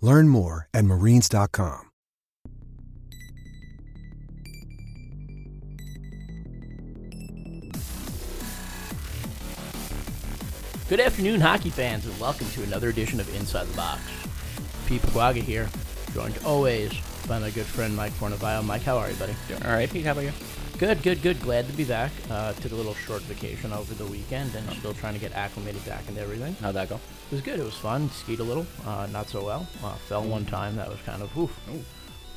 Learn more at marines.com. Good afternoon, hockey fans, and welcome to another edition of Inside the Box. Pete Pagwaga here, joined always by my good friend Mike Fornavio. Mike, how are you, buddy? All right, Pete, how about you? Good, good, good. Glad to be back. Uh, took a little short vacation over the weekend and still trying to get acclimated back into everything. How'd that go? It was good. It was fun. Skied a little, uh, not so well. Uh, fell one time. That was kind of oof.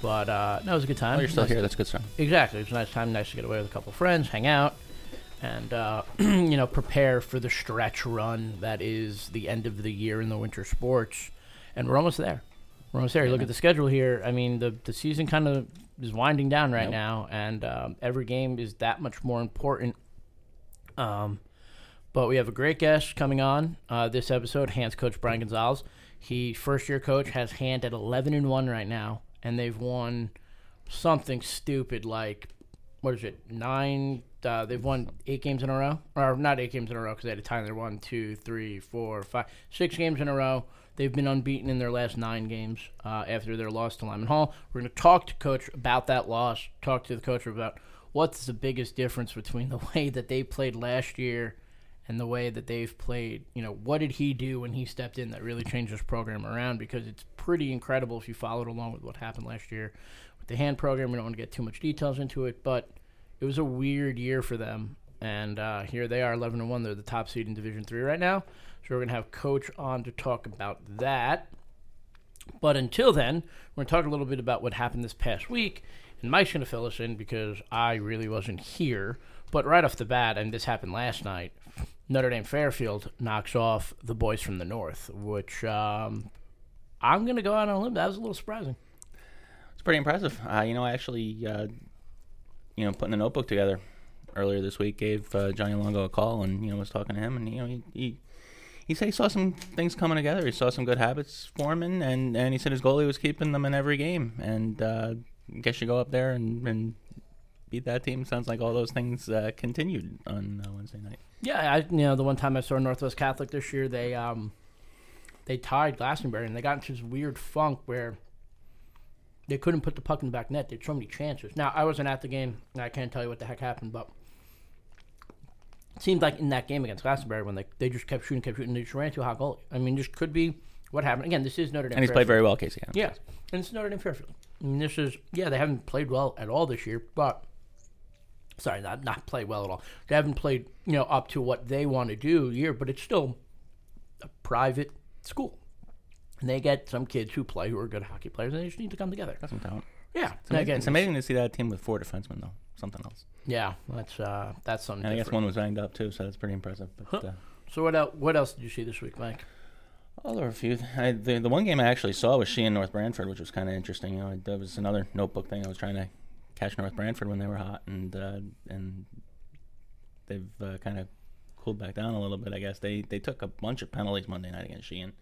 But uh, no, it was a good time. Oh, you're still Nice- here. That's a good stuff. Exactly. It was a nice time. Nice to get away with a couple friends, hang out, and uh, you know prepare for the stretch run that is the end of the year in the winter sports. And we're almost there. We're almost there. You look at the schedule here. I mean, the the season kind of is winding down right now, and um, every game is that much more important. Um, but we have a great guest coming on uh, this episode. Hands coach Brian Gonzalez. He first year coach has hand at eleven and one right now, and they've won something stupid like what is it nine? Uh, they've won eight games in a row, or not eight games in a row because they had a time. They're one, two, three, four, five, six games in a row. They've been unbeaten in their last nine games uh, after their loss to Lyman Hall. We're going to talk to coach about that loss. Talk to the coach about what's the biggest difference between the way that they played last year and the way that they've played. You know, what did he do when he stepped in that really changed this program around? Because it's pretty incredible if you followed along with what happened last year with the hand program. We don't want to get too much details into it, but it was a weird year for them. And uh, here they are, 11 and one. They're the top seed in Division Three right now. So we're gonna have Coach on to talk about that. But until then, we're going to talk a little bit about what happened this past week. And Mike's going to fill us in because I really wasn't here. But right off the bat, and this happened last night, Notre Dame Fairfield knocks off the boys from the North, which um, I'm going to go out on a limb. That was a little surprising. It's pretty impressive. Uh, you know, I actually, uh, you know, putting the notebook together earlier this week, gave uh, Johnny Longo a call and you know was talking to him, and you know he. he he said he saw some things coming together. He saw some good habits forming, and, and he said his goalie was keeping them in every game. And uh, guess you go up there and, and beat that team. Sounds like all those things uh, continued on uh, Wednesday night. Yeah, I, you know, the one time I saw Northwest Catholic this year, they um, they tied Glastonbury, and they got into this weird funk where they couldn't put the puck in the back net. They had so many chances. Now, I wasn't at the game, and I can't tell you what the heck happened, but seemed like in that game against Glastonbury when they, they just kept shooting, kept shooting, they just ran to a hot goalie. I mean, this could be what happened. Again, this is Notre Dame. And he's played very well, Casey. Adams. Yeah, and it's Notre Dame Fairfield. I mean, this is yeah, they haven't played well at all this year, but sorry, not not played well at all. They haven't played you know up to what they want to do year, but it's still a private school, and they get some kids who play who are good hockey players, and they just need to come together. Got some talent. Yeah, It's amazing, again, it's amazing to see that team with four defensemen, though. Something else. Yeah, that's uh, that's something. And I guess different. one was banged up too, so that's pretty impressive. But uh, So what else? What else did you see this week, Mike? oh, there were a few. I, the the one game I actually saw was she and North Branford, which was kind of interesting. You know, that was another notebook thing. I was trying to catch North Branford when they were hot, and uh, and they've uh, kind of cooled back down a little bit. I guess they they took a bunch of penalties Monday night against Sheehan.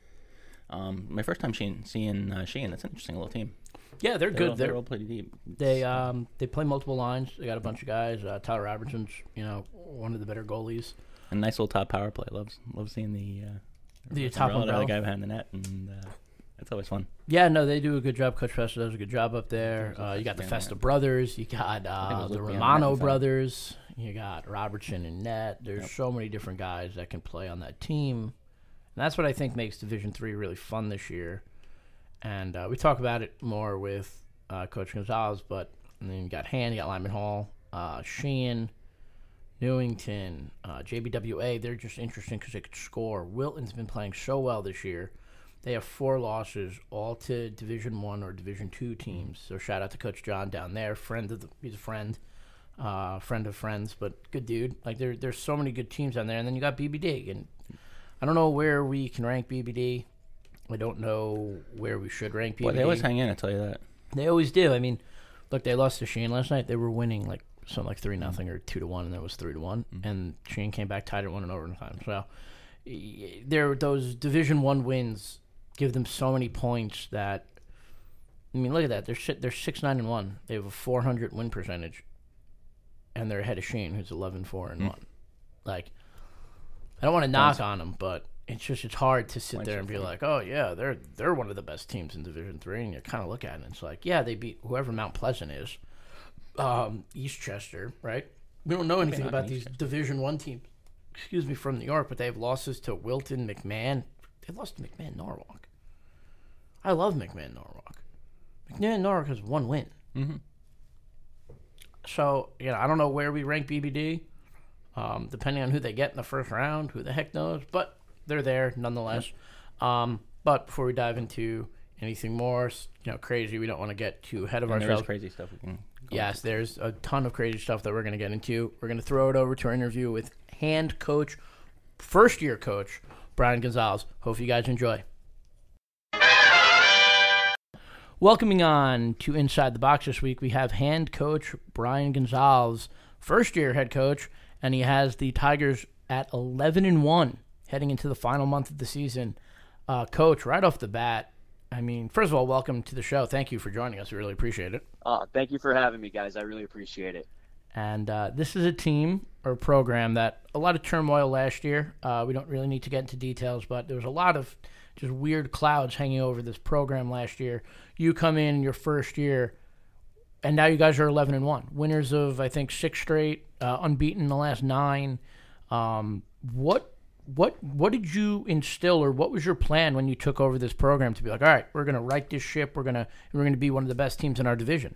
Um, my first time seeing seeing uh, Sheehan. That's an interesting little team. Yeah, they're They're good. all, They're they're all pretty deep. They um they play multiple lines. They got a bunch of guys. Uh, Tyler Robertson's you know one of the better goalies. A nice little top power play. Loves love seeing the uh, The top umbrella, the guy behind the net, and uh, that's always fun. Yeah, no, they do a good job. Coach Festa does a good job up there. Uh, you got the Festa brothers. You got uh, the Romano brothers. You got Robertson and Net. There's so many different guys that can play on that team, and that's what I think makes Division Three really fun this year. And uh, we talk about it more with uh, Coach Gonzalez, but And then you got Hand, you got Lyman Hall, uh, Sheehan, Newington, uh, JBWA. They're just interesting because they could score. Wilton's been playing so well this year. They have four losses, all to Division One or Division Two teams. So shout out to Coach John down there. Friend of the, he's a friend, uh, friend of friends, but good dude. Like there, there's so many good teams down there. And then you got BBD, and I don't know where we can rank BBD. I don't know where we should rank BBD. Well, they always hang in. I tell you that. They always do. I mean, look, they lost to Sheehan last night. They were winning like something like three nothing or two to one, and it was three to one. Mm-hmm. And Sheehan came back tied at one in overtime. So there, those Division One wins give them so many points that. I mean, look at that. They're they're six nine and one. They have a four hundred win percentage, and they're ahead of Sheehan, who's 11-4 and hmm. one. Like, I don't want to knock on them, but it's just it's hard to sit there and be like, oh yeah, they're they're one of the best teams in Division Three, and you kind of look at it, and it's like, yeah, they beat whoever Mount Pleasant is, um, Eastchester, right? We don't know anything about these Division One teams, excuse me, from New York, but they have losses to Wilton, McMahon. They lost to McMahon Norwalk. I love McMahon Norwalk. McMahon Norwalk has one win. Mhm. So you know, I don't know where we rank BBD, um, depending on who they get in the first round. Who the heck knows? But they're there nonetheless. Um, but before we dive into anything more, you know, crazy, we don't want to get too ahead of And there is ourselves. crazy stuff we can. Yes, there's a ton of crazy stuff that we're going to get into. We're going to throw it over to our interview with hand coach, first year coach, Brian Gonzalez. Hope you guys enjoy. Welcoming on to Inside the Box this week, we have hand coach Brian Gonzalez, first year head coach, and he has the Tigers at 11 and 1 heading into the final month of the season. Uh, coach, right off the bat, I mean, first of all, welcome to the show. Thank you for joining us. We really appreciate it. Uh, thank you for having me, guys. I really appreciate it. And uh, this is a team or program that a lot of turmoil last year. Uh, we don't really need to get into details, but there was a lot of just weird clouds hanging over this program last year. You come in your first year, and now you guys are 11 and one, winners of I think six straight, uh, unbeaten in the last nine. Um, what what what did you instill, or what was your plan when you took over this program to be like, all right, we're gonna right this ship, we're gonna we're gonna be one of the best teams in our division.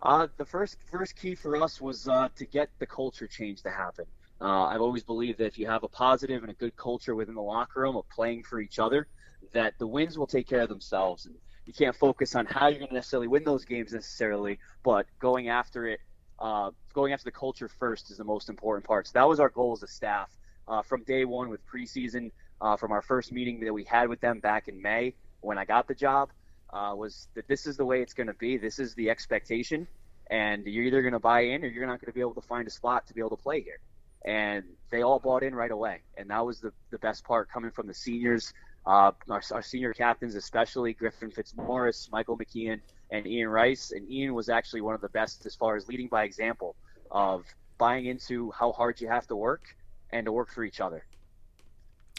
Uh, the first first key for us was uh, to get the culture change to happen. Uh, I've always believed that if you have a positive and a good culture within the locker room of playing for each other, that the wins will take care of themselves. And you can't focus on how you're going to necessarily win those games necessarily, but going after it, uh, going after the culture first is the most important part. So that was our goal as a staff uh, from day one with preseason, uh, from our first meeting that we had with them back in May when I got the job. uh, was that this is the way it's going to be. This is the expectation, and you're either going to buy in or you're not going to be able to find a spot to be able to play here. And they all bought in right away, and that was the the best part coming from the seniors, our, our senior captains, especially Griffin Fitzmaurice, Michael McKeon, and Ian Rice. And Ian was actually one of the best as far as leading by example of buying into how hard you have to work and to work for each other.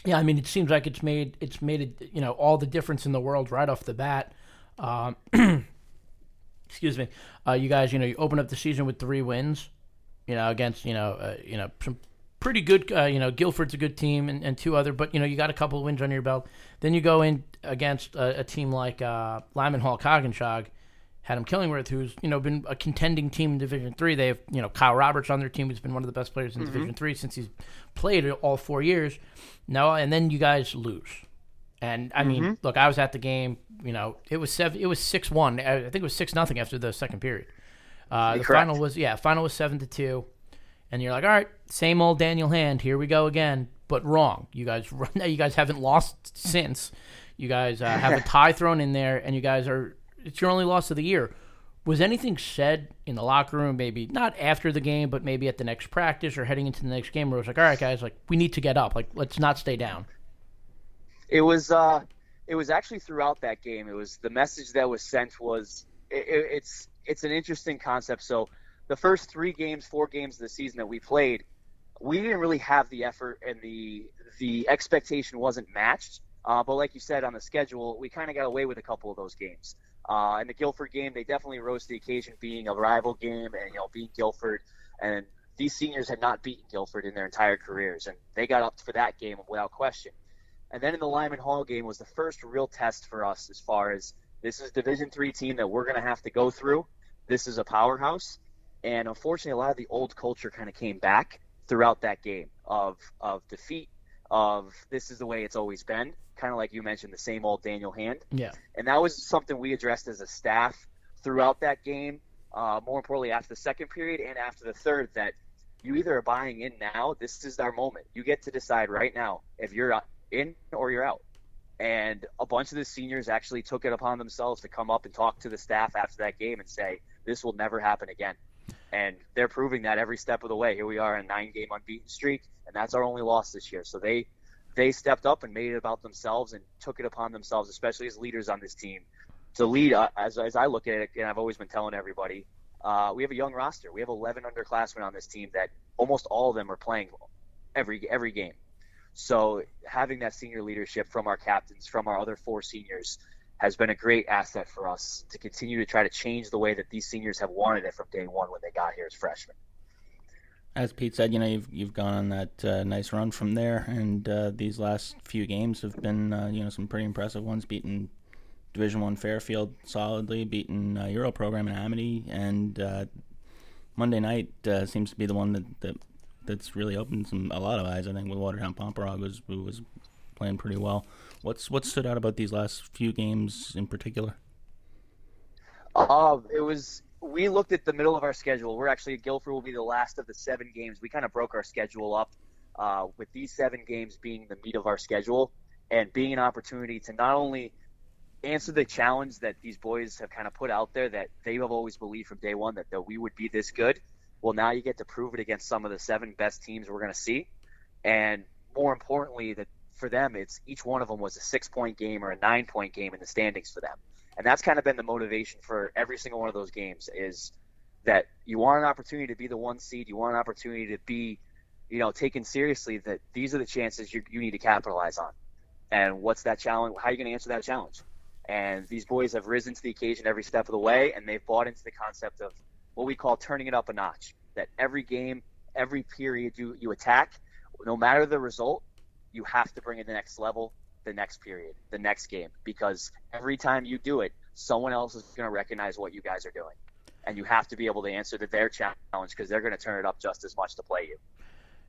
Yeah, I mean, it seems like it's made it's made you know all the difference in the world right off the bat. Um, excuse me, uh, you guys, you know, you open up the season with three wins, you know, against you know uh, you know some pretty good, uh, you know, Guilford's a good team and, and two other, but you know you got a couple of wins under your belt. Then you go in against a, a team like uh, Lyman Hall Coggins Haddam-Killingworth, who's you know been a contending team in Division Three. They have you know Kyle Roberts on their team, who's been one of the best players in Division Three since he's played all four years. No, and then you guys lose. And I mean, look, I was at the game. You know, it was seven. It was six one. I think it was six nothing after the second period. Uh, the Correct. final was yeah, final was seven to two. And you're like, all right, same old Daniel Hand. Here we go again, but wrong. You guys, you guys haven't lost since. You guys uh, have a tie thrown in there, and you guys are. It's your only loss of the year. Was anything said in the locker room, maybe not after the game, but maybe at the next practice or heading into the next game, where it was like, all right, guys, like we need to get up. Like let's not stay down. It was uh, it was actually throughout that game. It was the message that was sent was it, it, it's it's an interesting concept. So the first three games, four games of the season that we played, we didn't really have the effort and the the expectation wasn't matched. Uh, but like you said on the schedule, we kind of got away with a couple of those games. Uh, in the Guilford game, they definitely rose to the occasion, being a rival game and you know being Guilford. And these seniors had not beaten Guilford in their entire careers, and they got up for that game without question. And then in the Lyman Hall game was the first real test for us as far as this is Division three team that we're going to have to go through. this is a powerhouse. And unfortunately, a lot of the old culture kind of came back throughout that game of of defeat, of this is the way it's always been. Kind of like you mentioned, the same old Daniel Hand. Yeah. And that was something we addressed as a staff throughout that game. Uh, more importantly, after the second period and after the third, that you either are buying in now. This is our moment. You get to decide right now if you're in or you're out. And a bunch of the seniors actually took it upon themselves to come up and talk to the staff after that game and say, this will never happen again. And they're proving that every step of the way. Here we are, a nine-game unbeaten streak, and that's our only loss this year. So they they stepped up and made it about themselves and took it upon themselves, especially as leaders on this team, to lead. Uh, as as I look at it, and I've always been telling everybody, uh, we have a young roster. We have 11 underclassmen on this team that almost all of them are playing every every game. So having that senior leadership from our captains, from our other four seniors, has been a great asset for us to continue to try to change the way that these seniors have wanted it from day one when they got here as freshmen. As Pete said, you know you've you've gone on that uh, nice run from there, and uh, these last few games have been uh, you know some pretty impressive ones, beating Division One Fairfield solidly, beating uh, Euro program in Amity, and uh, Monday night uh, seems to be the one that, that that's really opened some a lot of eyes. I think with Watertown Pomperaug was was playing pretty well. What's what stood out about these last few games in particular? Uh, it was we looked at the middle of our schedule. We're actually Guilford will be the last of the seven games. We kind of broke our schedule up uh, with these seven games being the meat of our schedule and being an opportunity to not only answer the challenge that these boys have kind of put out there that they have always believed from day one that, that we would be this good. Well, now you get to prove it against some of the seven best teams we're going to see. And more importantly, that for them, it's each one of them was a six point game or a nine point game in the standings for them. And that's kind of been the motivation for every single one of those games is that you want an opportunity to be the one seed. You want an opportunity to be, you know, taken seriously that these are the chances you, you need to capitalize on. And what's that challenge? How are you going to answer that challenge? And these boys have risen to the occasion every step of the way, and they've bought into the concept of what we call turning it up a notch. That every game, every period you, you attack, no matter the result, you have to bring it to the next level, the next period, the next game, because every time you do it, someone else is going to recognize what you guys are doing. And you have to be able to answer to their challenge because they're going to turn it up just as much to play you.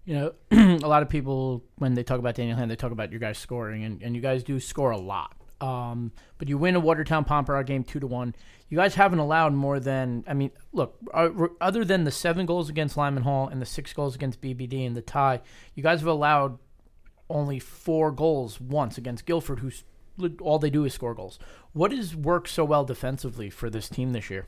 You know, a lot of people, when they talk about Daniel Hand, they talk about your guys scoring, and, and you guys do score a lot. Um, but you win a Watertown Pomperaug game two to one. You guys haven't allowed more than I mean, look, uh, other than the seven goals against Lyman Hall and the six goals against BBD and the tie, you guys have allowed only four goals once against Guilford, who's all they do is score goals. What has worked so well defensively for this team this year?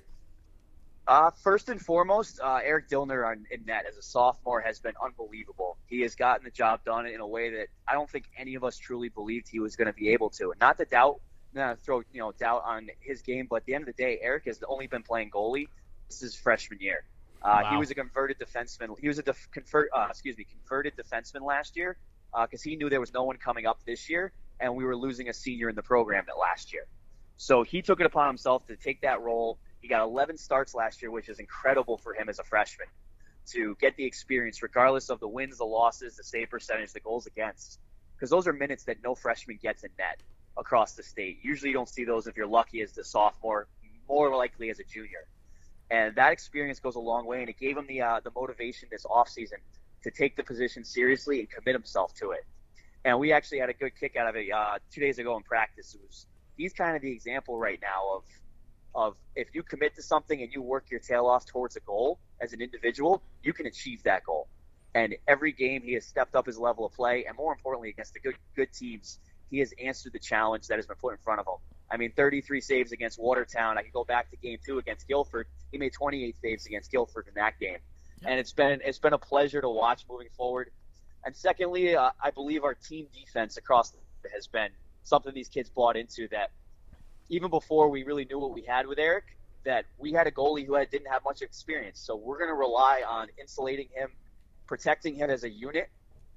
Uh, first and foremost, uh, Eric Dillner on, in net as a sophomore has been unbelievable. He has gotten the job done in a way that I don't think any of us truly believed he was going to be able to. And not to doubt, not to throw you know doubt on his game, but at the end of the day, Eric has only been playing goalie. This is freshman year. Uh, wow. He was a converted defenseman. He was a def- convert, uh, excuse me, converted defenseman last year because uh, he knew there was no one coming up this year, and we were losing a senior in the program that last year. So he took it upon himself to take that role he got 11 starts last year, which is incredible for him as a freshman to get the experience, regardless of the wins, the losses, the save percentage, the goals against, because those are minutes that no freshman gets in net across the state. Usually, you don't see those if you're lucky as the sophomore, more likely as a junior. And that experience goes a long way, and it gave him the uh, the motivation this offseason to take the position seriously and commit himself to it. And we actually had a good kick out of it uh, two days ago in practice. It was he's kind of the example right now of of if you commit to something and you work your tail off towards a goal as an individual, you can achieve that goal. And every game he has stepped up his level of play, and more importantly, against the good good teams, he has answered the challenge that has been put in front of him. I mean, 33 saves against Watertown. I can go back to game two against Guilford. He made 28 saves against Guilford in that game, and it's been it's been a pleasure to watch moving forward. And secondly, uh, I believe our team defense across has been something these kids bought into that even before we really knew what we had with Eric, that we had a goalie who had, didn't have much experience. So we're going to rely on insulating him, protecting him as a unit,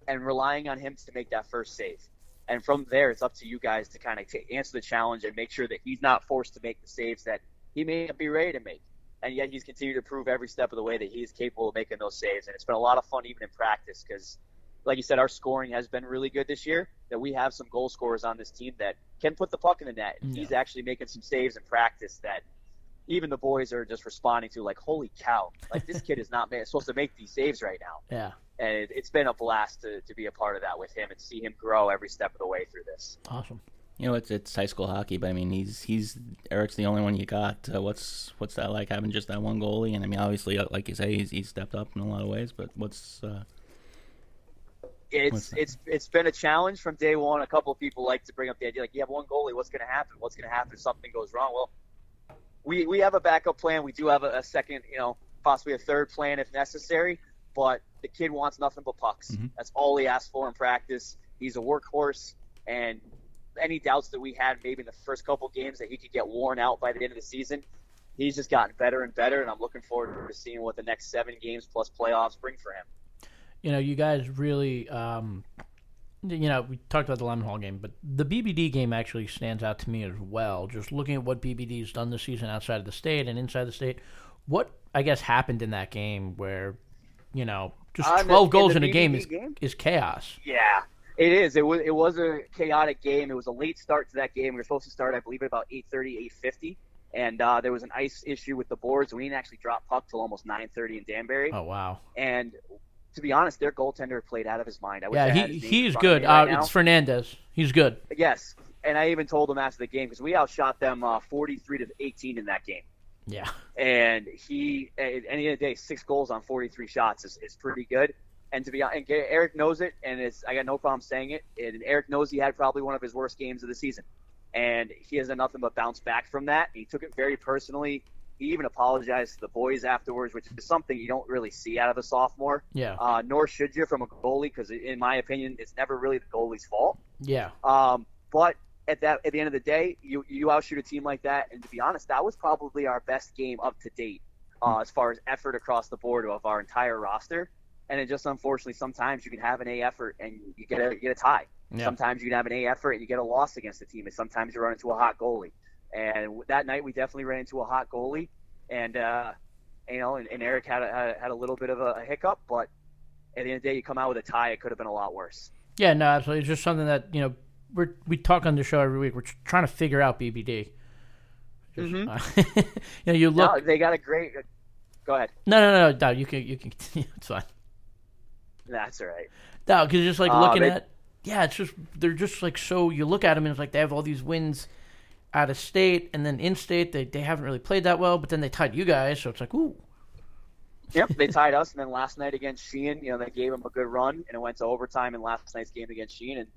and relying on him to make that first save. And from there, it's up to you guys to kind of t- answer the challenge and make sure that he's not forced to make the saves that he may not be ready to make. And yet he's continued to prove every step of the way that he's capable of making those saves. And it's been a lot of fun even in practice because – like you said, our scoring has been really good this year. That we have some goal scorers on this team that can put the puck in the net. Yeah. He's actually making some saves in practice that even the boys are just responding to like, "Holy cow! Like this kid is not supposed to make these saves right now." Yeah. And it, it's been a blast to, to be a part of that with him and see him grow every step of the way through this. Awesome. You know, it's it's high school hockey, but I mean, he's he's Eric's the only one you got. Uh, what's what's that like having just that one goalie? And I mean, obviously, uh, like you say, he's he's stepped up in a lot of ways. But what's uh, it's it's it's been a challenge from day one. A couple of people like to bring up the idea, like you have one goalie, what's going to happen? What's going to happen if something goes wrong? Well, we we have a backup plan. We do have a, a second, you know, possibly a third plan if necessary. But the kid wants nothing but pucks. Mm-hmm. That's all he asks for in practice. He's a workhorse, and any doubts that we had maybe in the first couple games that he could get worn out by the end of the season, he's just gotten better and better. And I'm looking forward to seeing what the next seven games plus playoffs bring for him. You know, you guys really, um, you know, we talked about the Lyman Hall game, but the BBD game actually stands out to me as well. Just looking at what BBD's done this season outside of the state and inside the state, what I guess happened in that game where, you know, just Uh, the- twelve in goals in, a game is, game? is chaos. Yeah, it is. It was it was a chaotic game. It was a late start to that game. We were supposed to start, I believe, at about 8:30, 8:50, and uh, there was an ice issue with the boards. We didn't actually drop puck till almost 9:30 in Danbury. Oh wow. And to be honest, their goaltender played out of his mind. I Yeah, he his name in he's good. right uh, it's Fernandez. He's good. yes, and I even told him after the game because we outshot them uh, 43 to 18 in that game. Yeah. and he at the end of the day, six goals on 43 shots is, is pretty good. And to be honest, Eric knows it, and it's I got no problem saying it. And Eric knows he had probably one of his worst games of the season, and he has done nothing but bounce back from that. He took it very personally. He even apologized to the boys afterwards, which is something you don't really see out of a sophomore. Yeah. Uh, nor should you from a goalie, because in my opinion, it's never really the goalie's fault. Yeah. Um, but at that at the end of the day, you you outshoot a team like that, and to be honest, that was probably our best game up to date uh, as far as effort across the board of our entire roster. And it just unfortunately sometimes you can have an A effort and you get a you get a tie. Yeah. Sometimes you can have an A effort and you get a loss against the team, and sometimes you run into a hot goalie. And that night we definitely ran into a hot goalie, and uh, you know, and, and Eric had a, had a little bit of a, hiccup, but at the end of the day, you come out with a tie. It could have been a lot worse. Yeah, no, absolutely. It's just something that you know we're we talk on the show every week. We're trying to figure out BBD. Just, Mhm. uh, you know, you look. No, they got a great. Go ahead. No, no, no, no. You can you can continue. It's fine. That's all right. No, because just like Uh, looking they- at, yeah, it's just they're just like so. You look at them and it's like they have all these wins out of state and then in state they they haven't really played that well, but then they tied you guys, so it's like ooh, Yep, they tied us, and then last night against Sheehan, you know, they gave them a good run, and it went to overtime in last night's game against Sheehan. And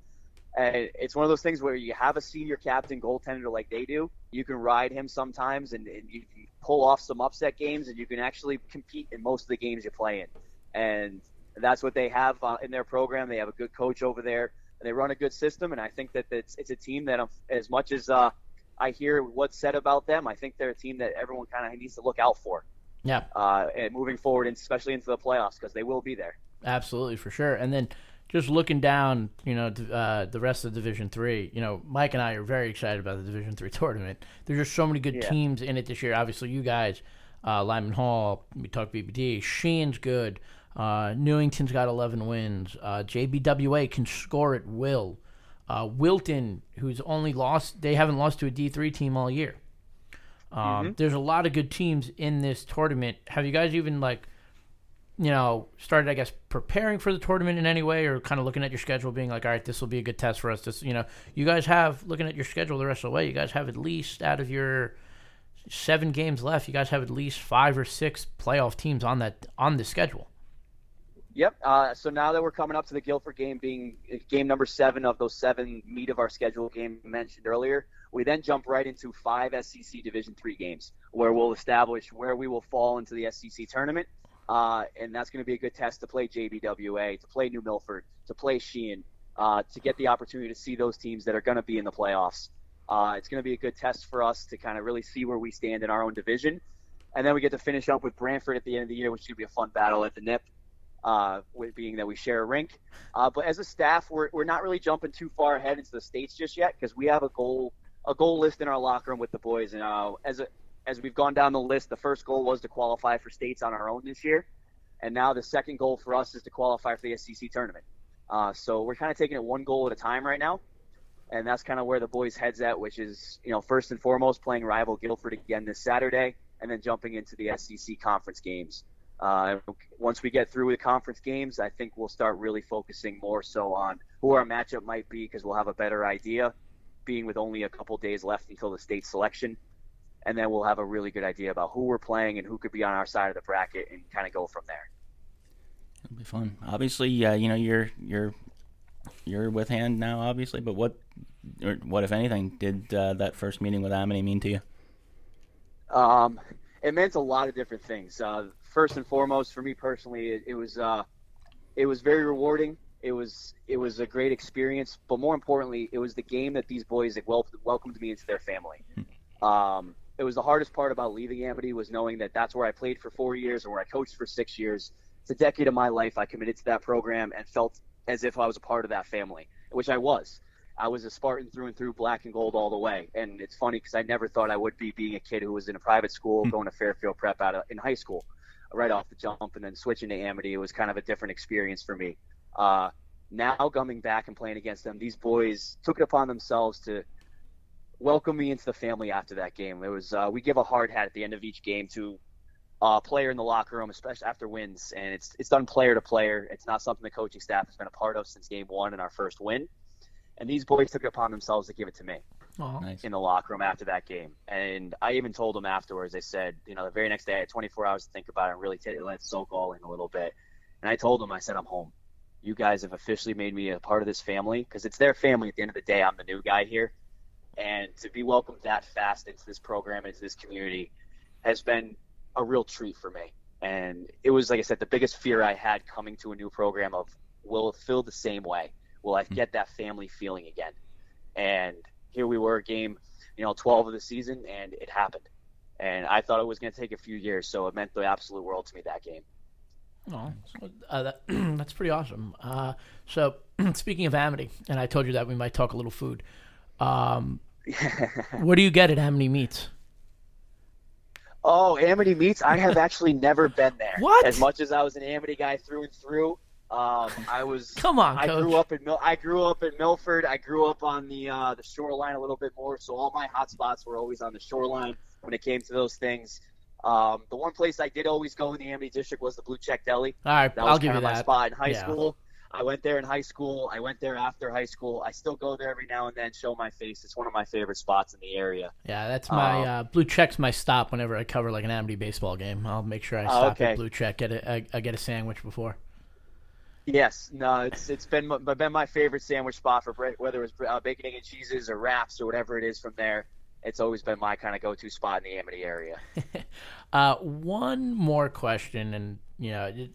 uh, it's one of those things where you have a senior captain goaltender like they do, you can ride him sometimes, and, and you can pull off some upset games, and you can actually compete in most of the games you play in. And that's what they have uh, in their program. They have a good coach over there, and they run a good system. And I think that it's, it's a team that, um, as much as uh, I hear what's said about them, I think they're a team that everyone kind of needs to look out for yeah, uh, and moving forward, and especially into the playoffs because they will be there. absolutely for sure. And then just looking down, you know, uh, the rest of Division Three, you know, Mike and I are very excited about the Division Three tournament. There's just so many good Yeah. teams in it this year. Obviously, you guys, uh, Lyman Hall, we talked BBD, Sheehan's good. Uh, Newington's got 11 wins. Uh, JBWA can score at will. Uh, Wilton, who's only lost, they haven't lost to a D3 team all year. Um, There's a lot of good teams in this tournament. Have you guys even like, you know, started I guess preparing for the tournament in any way, or kind of looking at your schedule, being like, all right, this will be a good test for us. This, you know, you guys have looking at your schedule the rest of the way. You guys have at least out of your seven games left, you guys have at least five or six playoff teams on that on the schedule. Yep. Uh, so now that we're coming up to the Guilford game, being uh, game number seven of those seven meat of our schedule game mentioned earlier, we then jump right into five SEC Division three games where we'll establish where we will fall into the SEC tournament, uh, and that's going to be a good test to play JBWA, to play New Milford, to play Sheehan, uh, to get the opportunity to see those teams that are going to be in the playoffs. Uh, it's going to be a good test for us to kind of really see where we stand in our own division, and then we get to finish up with Branford at the end of the year, which should be a fun battle at the NIP uh, with being that we share a rink. Uh, but as a staff, we're, we're not really jumping too far ahead into the states just yet because we have a goal a goal list in our locker room with the boys. And uh, as a, as we've gone down the list, the first goal was to qualify for states on our own this year, and now the second goal for us is to qualify for the SEC tournament. Uh, so we're kind of taking it one goal at a time right now. And that's kind of where the boys' heads at, which is, you know, first and foremost playing rival Guilford again this Saturday, and then jumping into the SEC conference games. Uh, once we get through the conference games, I think we'll start really focusing more so on who our matchup might be because we'll have a better idea, being with only a couple days left until the state selection, and then we'll have a really good idea about who we're playing and who could be on our side of the bracket and kind of go from there. It'll be fun. Obviously, uh, you know you're you're you're with hand now, obviously. But what or what if anything did uh, that first meeting with Amity mean to you? Um, it meant a lot of different things. Uh, first and foremost, for me personally, it, it was uh, it was very rewarding. It was it was a great experience, but more importantly, it was the game that these boys that wel- welcomed me into their family. Um, it was the hardest part about leaving Amity was knowing that that's where I played for four years and where I coached for six years. It's a decade of my life. I committed to that program and felt as if I was a part of that family, which I was. I was a Spartan through and through, black and gold all the way. And it's funny because I never thought I would be being a kid who was in a private school, going to Fairfield Prep out of, in high school, right off the jump, and then switching to Amity. It was kind of a different experience for me. Uh, now coming back and playing against them, these boys took it upon themselves to welcome me into the family after that game. It was uh, we give a hard hat at the end of each game to a player in the locker room, especially after wins, and it's it's done player to player. It's not something the coaching staff has been a part of since game one and our first win. And these boys took it upon themselves to give it to me Nice. in the locker room after that game. And I even told them afterwards. I said, you know, the very next day I had 24 hours to think about it and really t- let it soak all in a little bit. And I told them, I said, I'm home. You guys have officially made me a part of this family because it's their family. At the end of the day, I'm the new guy here, and to be welcomed that fast into this program, into this community, has been a real treat for me. And it was, like I said, the biggest fear I had coming to a new program of will it feel the same way? Will I get that family feeling again? And here we were, game, you know, 12 of the season, and it happened. And I thought it was going to take a few years, so it meant the absolute world to me that game. Oh, uh, that, that's pretty awesome. Uh, so, speaking of Amity, and I told you that we might talk a little food. Um, what do you get at Amity Meats? Oh, Amity Meats. I have actually never been there. What? As much as I was an Amity guy through and through, um, I was. Come on, I coach. grew up in Mil- I grew up in Milford. I grew up on the uh, the shoreline a little bit more, so all my hot spots were always on the shoreline when it came to those things. Um, the one place I did always go in the Amity district was the Blue Check Deli. All right, That was I'll give you of my that. spot in high Yeah. school. I went there in high school. I went there after high school. I still go there every now and then, show my face. It's one of my favorite spots in the area. Yeah, that's my Um, uh, blue check's my stop whenever I cover like an Amity baseball game. I'll make sure I Oh, stop okay. at blue check. Get a I, I get a sandwich before. Yes, no, it's it's been my- been my favorite sandwich spot for bre- whether it's uh, bacon, egg, and cheeses or wraps or whatever it is from there. It's always been my kind of go-to spot in the Amity area. Uh, one more question, and you know, it,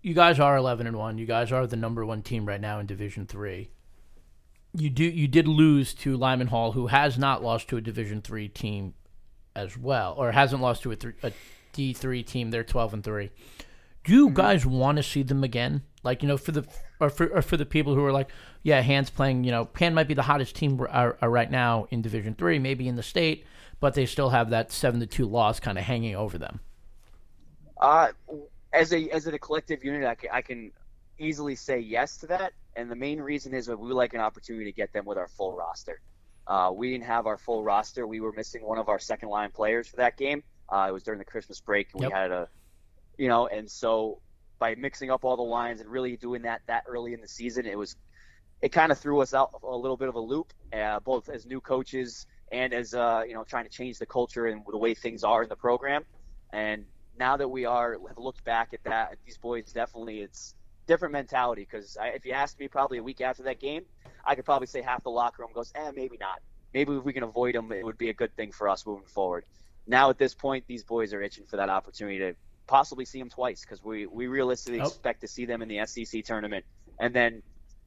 you guys are eleven and one. You guys are the number one team right now in Division Three. You do you did lose to Lyman Hall, who has not lost to a Division Three team as well, or hasn't lost to a, th- a D three team. They're twelve and three. Do you guys want to see them again? Like you know, for the or for or for the people who are like, yeah, Hands playing. You know, Hand might be the hottest team uh, uh, right now in Division Three, maybe in the state, but they still have that seven to two loss kind of hanging over them. Uh, as a as a collective unit, I can, I can easily say yes to that. And the main reason is that we would like an opportunity to get them with our full roster. Uh, we didn't have our full roster. We were missing one of our second line players for that game. Uh, it was during the Christmas break, and Yep. we had a, you know, and so by mixing up all the lines and really doing that that early in the season, it was, it kind of threw us out a little bit of a loop, uh, both as new coaches and as uh, you know trying to change the culture and the way things are in the program. And now that we are have looked back at that, these boys definitely it's different mentality. Because if you asked me probably a week after that game, I could probably say half the locker room goes, eh, maybe not. Maybe if we can avoid them, it would be a good thing for us moving forward. Now at this point, these boys are itching for that opportunity to possibly see them twice because we we realistically Oh. expect to see them in the SEC tournament, and then.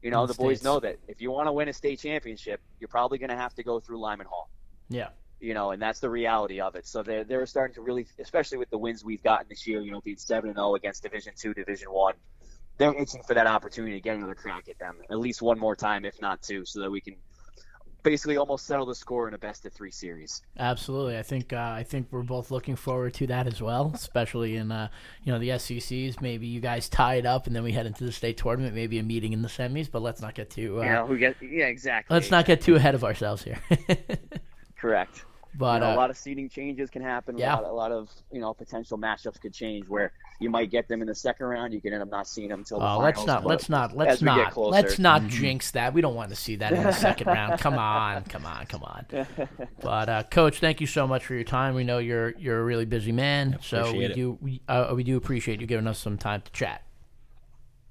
You know, In the the boys know that if you want to win a state championship, you're probably going to have to go through Lyman Hall Yeah, you know, and that's the reality of it. So they're they're starting to really, especially with the wins we've gotten this year, you know, being seven and zero against Division Two, Division One, they're itching for that opportunity to get another crack at them, at least one more time, if not two, so that we can basically almost settle the score in a best of three series. absolutely. I think uh, I think we're both looking forward to that as well, especially in uh, you know the SECs. Maybe you guys tie it up, and then we head into the state tournament. Maybe a meeting in the semis, but let's not get too uh, know, get yeah, exactly. let's not get too ahead of ourselves here. correct. But you know, uh, a lot of seating changes can happen. yeah. A, lot, a lot of you know potential matchups could change where you might get them in the second round. You can end up not seeing them until the Oh, finals. let's not, let's not, let's not, let's not jinx that. We don't want to see that in the second round. Come on, come on, come on. But uh, coach, thank you so much for your time. We know you're you're a really busy man, so we it. do we, uh, we do appreciate you giving us some time to chat.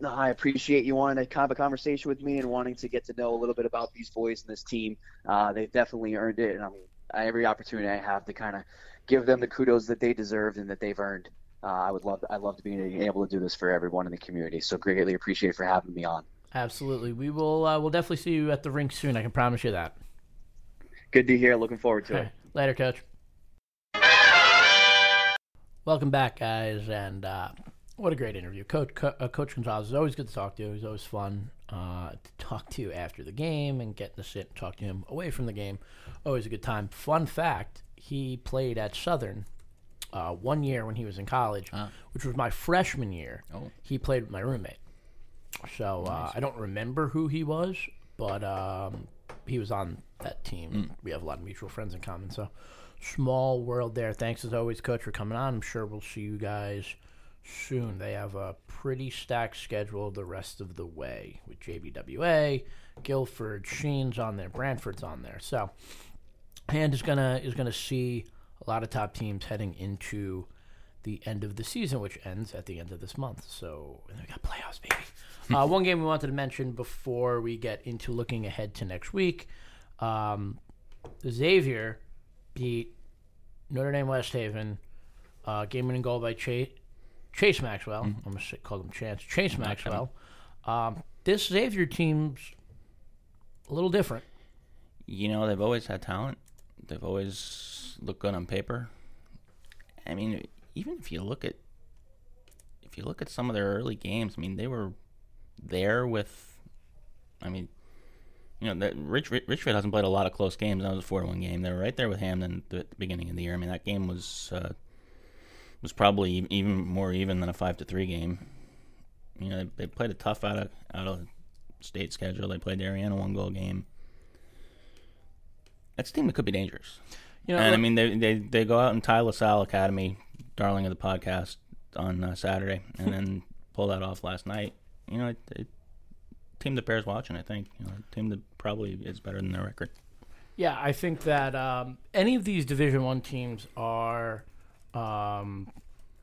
No, I appreciate you wanting to have a conversation with me and wanting to get to know a little bit about these boys and this team. Uh, they've definitely earned it, and I mean, every opportunity I have to kind of give them the kudos that they deserved and that they've earned. Uh, I would love, I love to be able to do this for everyone in the community. So greatly appreciate for having me on. Absolutely, we will. Uh, we'll definitely see you at the rink soon. I can promise you that. Good to hear. Looking forward to All it. Later, coach. Welcome back, guys, and uh, what a great interview. Coach Co- uh, Coach Gonzalez is always good to talk to. He's always fun uh, to talk to after the game and get to sit and talk to him away from the game. Always a good time. Fun fact: he played at Southern uh, one year when he was in college, which was my freshman year. Oh. He played with my roommate. So uh, I don't remember who he was, but um, he was on that team. We have a lot of mutual friends in common. So small world there. Thanks as always, Coach, for coming on. I'm sure we'll see you guys soon. They have a pretty stacked schedule the rest of the way with JBWA, Guilford, Sheehan's on there, Branford's on there. So Hand is gonna is gonna see a lot of top teams heading into the end of the season, which ends at the end of this month. So and we got playoffs, baby. uh, one game we wanted to mention before we get into looking ahead to next week. Um, Xavier beat Notre Dame West Haven. Uh, game winning goal by Chase, Chase Maxwell. I'm gonna call him Chance. Chase Maxwell. Um, this Xavier team's a little different. You know, they've always had talent. They've always looked good on paper. I mean, even if you look at if you look at some of their early games, I mean, they were there with. I mean, you know, that Rich, Rich, Ridgefield hasn't played a lot of close games. That was a four-one game. They were right there with Hamden at the beginning of the year. I mean, that game was uh, was probably even more even than a five to three game. You know, they, they played a tough out of out of state schedule. They played Ariana one goal game. That's a team that could be dangerous. You know, and I mean, they, they they go out and tie LaSalle Academy, darling of the podcast, on uh, Saturday, and then pull that off last night. You know, it, it, team that bears watching. I think you know, team that probably is better than their record. Yeah, I think that um, any of these Division One teams are um,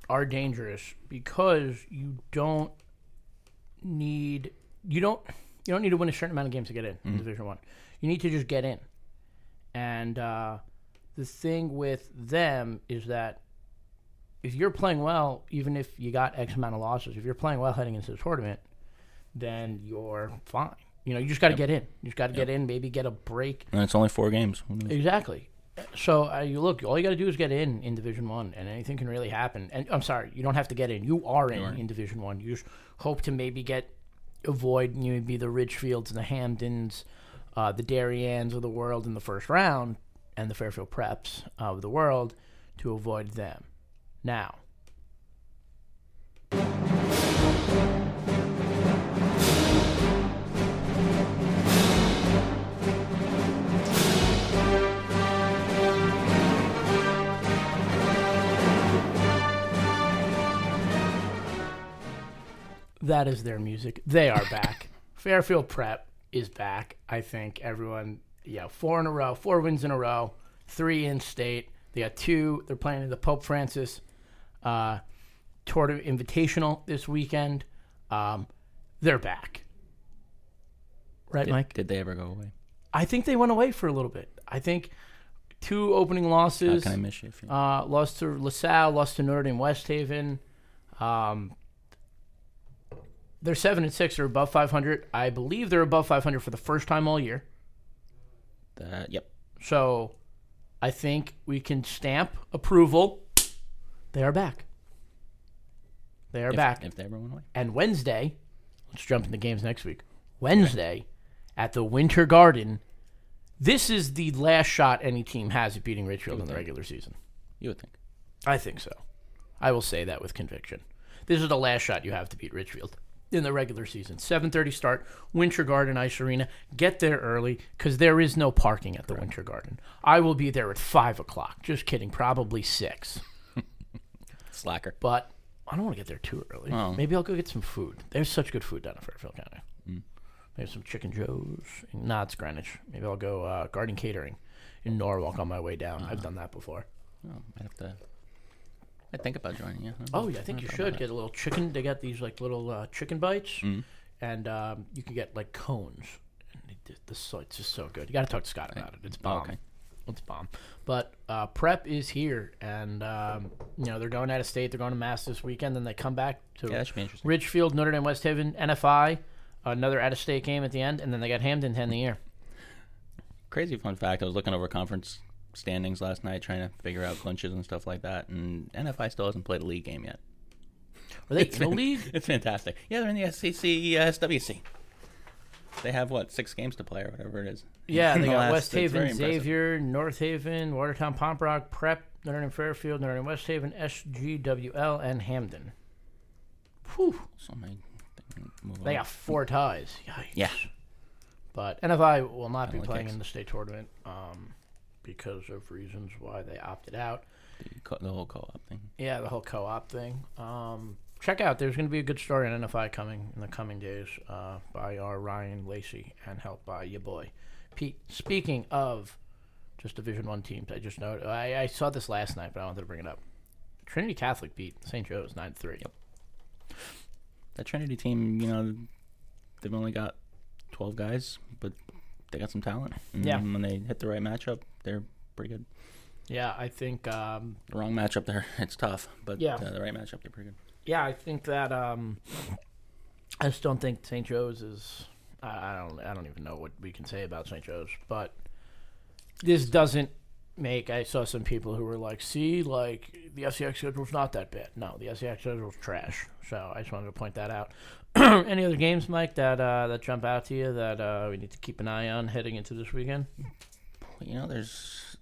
are dangerous because you don't need you don't you don't need to win a certain amount of games to get in, in Division One. You need to just get in. And uh, the thing with them is that if you're playing well, even if you got X amount of losses, if you're playing well heading into the tournament, then you're fine. You know, you just got to get in. You just got to get in. Maybe get a break. And it's only four games. Exactly. So uh, you look, all you got to do is get in in Division One, and anything can really happen. And I'm sorry, you don't have to get in. You are in in Division One. You just hope to maybe get avoid maybe the Ridgefields and the Hamdens, uh, the Dariens of the world in the first round, and the Fairfield Preps of the world to avoid them. Now, that is their music. They are back. Fairfield Prep is back. I think everyone, yeah, four in a row, four wins in a row, three in state. They got two. They're playing in the Pope Francis uh, Tour de Invitational this weekend. Um, they're back. Right, Did, Mike? did they ever go away? I think they went away for a little bit. I think two opening How losses. can I miss you? If you Uh, lost to LaSalle, lost to Notre Dame West Haven. Um, they're seven and six. They're above 500. I believe they're above 500 for the first time all year. uh, yep. So, I think we can stamp approval. They are back. They are If, back. If they ever went away. and Wednesday, let's jump into games next week. Wednesday at the Winter Garden. This is the last shot any team has at beating Ridgefield in the regular season. You would think. I think so. I will say that with conviction. This is the last shot you have to beat Ridgefield. In the regular season. 7:30 start, Winter Garden Ice Arena. Get there early because there is no parking at the Winter Garden. I will be there at five o'clock. Just kidding, probably six. Slacker. But I don't want to get there too early. Oh. Maybe I'll go get some food. There's such good food down in Fairfield County. Maybe some Chicken Joe's. Nah, it's Greenwich. Maybe I'll go uh, Garden Catering in Norwalk on my way down. I've done that before. Oh, I have to. I think about joining you. Oh yeah, I think you should get a little chicken. They got these like little uh, chicken bites, and um, you can get like cones. And this so it's just so good. You got to talk to Scott about it. It's bomb. okay. It's bomb. But uh, prep is here, and um, you know they're going out of state. They're going to Mass this weekend. Then they come back to Yeah, that should be interesting. Ridgefield, Notre Dame, West Haven, NFI. Another out of state game at the end, and then they got Hamden to end the year. Crazy fun fact: I was looking over conference standings last night, trying to figure out clinches and stuff like that, and NFI still hasn't played a league game yet. Are they in the league? It's fantastic. Yeah, they're in the SEC uh, SWC. They have what six games to play or whatever it is. Yeah, they the got last- West Haven. Xavier, North Haven, Watertown, Pomperaug, Prep, Northern Fairfield, Northern West Haven, SGWL, and Hamden. Whew. So move They on. got four ties. Yikes. Yeah. But NFI will not be playing in the state tournament um, because of reasons why they opted out. the, co- the whole co-op thing. Yeah, the whole co-op thing. Um, check out. There's going to be a good story on NFI coming in the coming days uh, by our Ryan Lacey and helped by your boy Pete. Speaking of just Division One teams, I just know I, I saw this last night, but I wanted to bring it up. Trinity Catholic beat St. Joe's nine three. Yep. That Trinity team, you know, they've only got twelve guys, they got some talent. And Yeah. When they hit the right matchup, they're pretty good. Yeah, I think. Um, The wrong matchup there, it's tough. But Yeah. uh, the right matchup, they're pretty good. yeah, I think that. Um, I just don't think St. Joe's is. I I don't. I don't even know what we can say about St. Joe's, but this doesn't make. I saw some people who were like, "See, like the SCX schedule's not that bad." No, the SCX schedule's trash. So I just wanted to point that out. Any other games, Mike, that uh, that jump out to you that uh, we need to keep an eye on heading into this weekend? You know, there's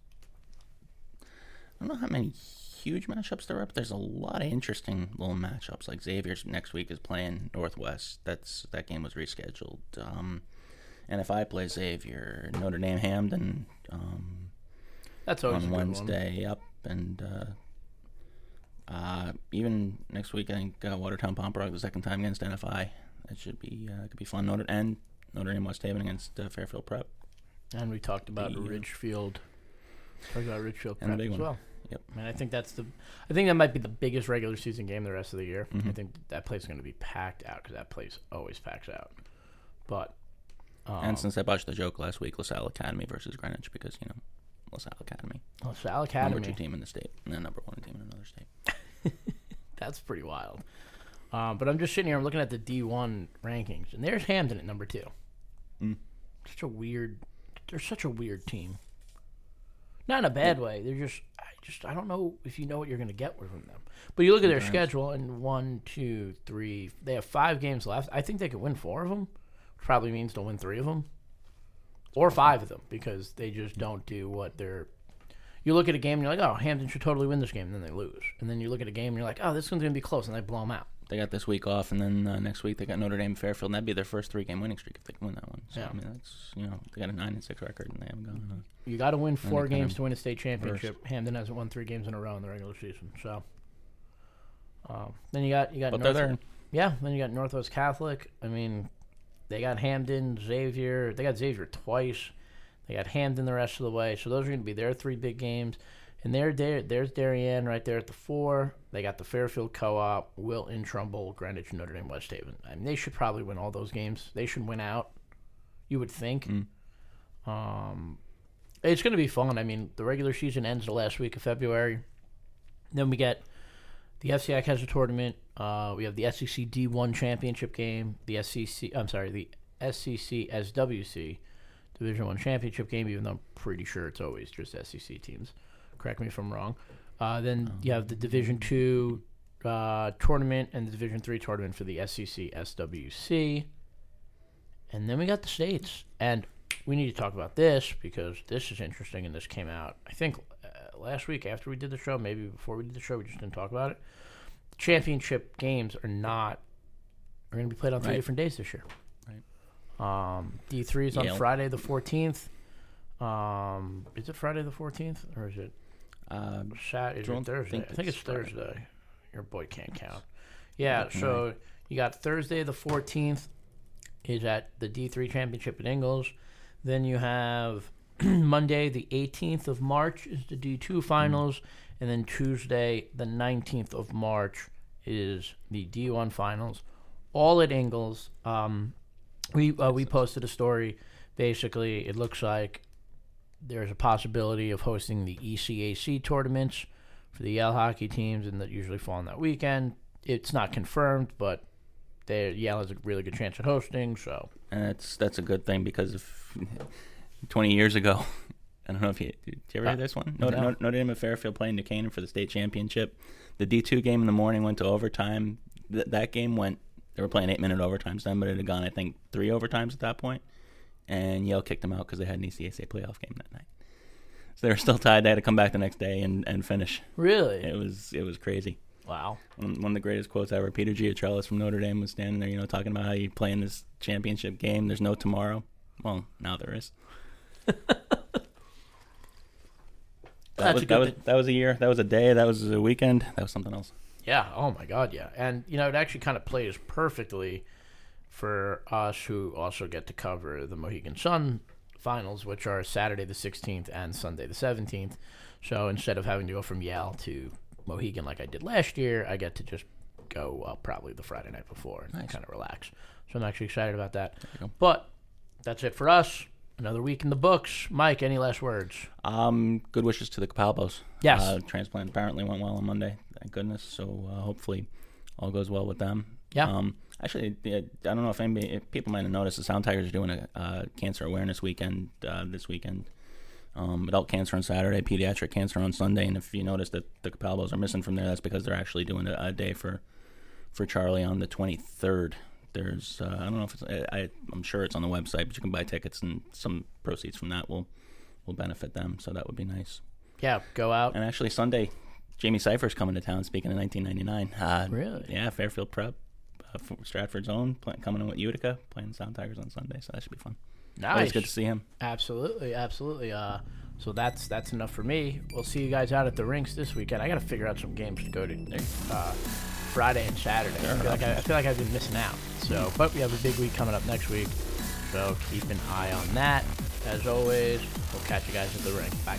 I don't know how many huge matchups there are, but there's a lot of interesting little matchups. Like Xavier's next week is playing Northwest. That's that game was rescheduled. Um, and if I play Xavier. Notre Dame Hamden um, That's always a on good one. Wednesday. Up and uh, uh, even next week, I think uh, Watertown Pomperaug the second time against NFI. That should be uh, could be fun. Notre and Notre Dame West Haven against uh, Fairfield Prep. And we talked about The, Ridgefield. Talked about Ridgefield And prep as one. well. Yep. I mean, I think that's the. I think that might be the biggest regular season game the rest of the year. Mm-hmm. I think that place is going to be packed out because that place always packs out. But um, And since I botched the joke last week, LaSalle Academy versus Greenwich, because you know LaSalle Academy, LaSalle Academy. number two team in the state, and then number one team in another state. that's pretty wild. Um, but I'm just sitting here. I'm looking at the D1 rankings, and there's Hamden at number two. Mm. Such a weird. They're such a weird team. Not in a bad way. They're just. I just. I don't know if you know what you're going to get from them. But you look at their schedule, and one, two, three. They have five games left. I think they could win four of them. Which probably means they'll win three of them, or five of them, because they just don't do what they're. You look at a game and you're like, oh, Hamden should totally win this game, and then they lose. And then you look at a game and you're like, oh, this one's going to be close, and they blow them out. They got this week off, and then uh, next week they got Notre Dame Fairfield, and that'd be their first three-game winning streak if they can win that one. So Yeah. I mean, that's you know they got a nine and six record, and they haven't gone. on You got to win four games to win a state championship. Hamden hasn't won three games in a row in the regular season. So, um, then you got you got But North- yeah. Then you got Northwest Catholic. I mean, they got Hamden, Xavier. They got Xavier twice. They got Hamden the rest of the way. So those are going to be their three big games. And there, there, there's Darien right there at the four. They got the Fairfield Co-op, Wilton, Trumbull, Greenwich, Notre Dame, West Haven. I mean, they should probably win all those games. They should win out. You would think. Um, it's going to be fun. I mean, the regular season ends the last week of February. Then we get the FCI has a tournament. Uh, we have the SEC D1 championship game. The SEC, I'm sorry, the SEC SWC Division One championship game. Even though I'm pretty sure it's always just SEC teams. Correct me if I'm wrong. Uh, then you have the Division Two uh, tournament and the Division Three tournament for the SEC SWC. And then we got the states, and we need to talk about this because this is interesting, and this came out I think last week after we did the show, maybe before we did the show, we just didn't talk about it. The Championship games are not are going to be played on three Right. different days this year. Right. Um, D three is on Yale. Friday the fourteenth. Um, is it Friday the fourteenth or is it Uh, Sat? Is it Thursday? think I think it's it's Friday. Thursday. Your boy can't count. Yeah. So you got Thursday the fourteenth is at the D three championship at Ingalls. Then you have Monday the eighteenth of March is the D two finals, and then Tuesday the nineteenth of March is the D one finals, all at Ingalls. Um, we uh, we posted a story. Basically, it looks like there's a possibility of hosting the ECAC tournaments for the Yale hockey teams, and that usually fall on that weekend. It's not confirmed, but they, Yale has a really good chance at hosting. So and that's that's a good thing because if 20 years ago, I don't know if you did you ever Uh, hear this one? Notre, no. Notre, Dame of Fairfield playing New Canaan for the state championship. The D2 game in the morning went to overtime. Th- that game went. They were playing eight minute overtimes then, but it had gone I think three overtimes at that point. point, and Yale kicked them out because they had an ECAC playoff game that night. So they were still tied. They had to come back the next day and, and finish. really, It was it was crazy. wow, One, one of the greatest quotes ever. Peter Giatrellis from Notre Dame was standing there, you know, talking about how you play in this championship game. There's no tomorrow. Well, now there is. That was a that was that was a year. That was a day. That was a weekend. That was something else. yeah. Oh my God, yeah. And you know, it actually kind of plays perfectly for us who also get to cover the Mohegan Sun finals, which are Saturday the 16th and Sunday the 17th. So instead of having to go from Yale to Mohegan like I did last year, I get to just go uh, probably the Friday night before and kind of relax. So I'm actually excited about that. But that's it for us. Another week in the books. Mike, any last words? Um, good wishes to the Capalbos. Yes. Uh, transplant apparently went well on Monday. Thank goodness. So uh, hopefully, all goes well with them. Yeah. Um, actually, I don't know if anybody, if people might have noticed, the Sound Tigers are doing a uh, cancer awareness weekend uh, this weekend. Um, adult cancer on Saturday, pediatric cancer on Sunday, and if you notice that the Capalbos are missing from there, that's because they're actually doing a, a day for for Charlie on the 23rd. There's, uh, I don't know if it's, I, I, I'm sure it's on the website, but you can buy tickets, and some proceeds from that will will benefit them. So that would be nice. Yeah, go out. And actually, Sunday, Jamie Cypher's coming to town. Speaking of 1999, uh, Really? Yeah, Fairfield Prep, uh, Stratford's own, coming in with Utica, playing Sound Tigers on Sunday. So that should be fun. Always Nice. good to see him. Absolutely, absolutely. Uh, so that's that's enough for me. We'll see you guys out at the rinks this weekend. I got to figure out some games to go to uh, Friday and Saturday. I feel, like I, I feel like I've been missing out. So, but we have a big week coming up next week. So keep an eye on that. As always, we'll catch you guys at the ring. Bye.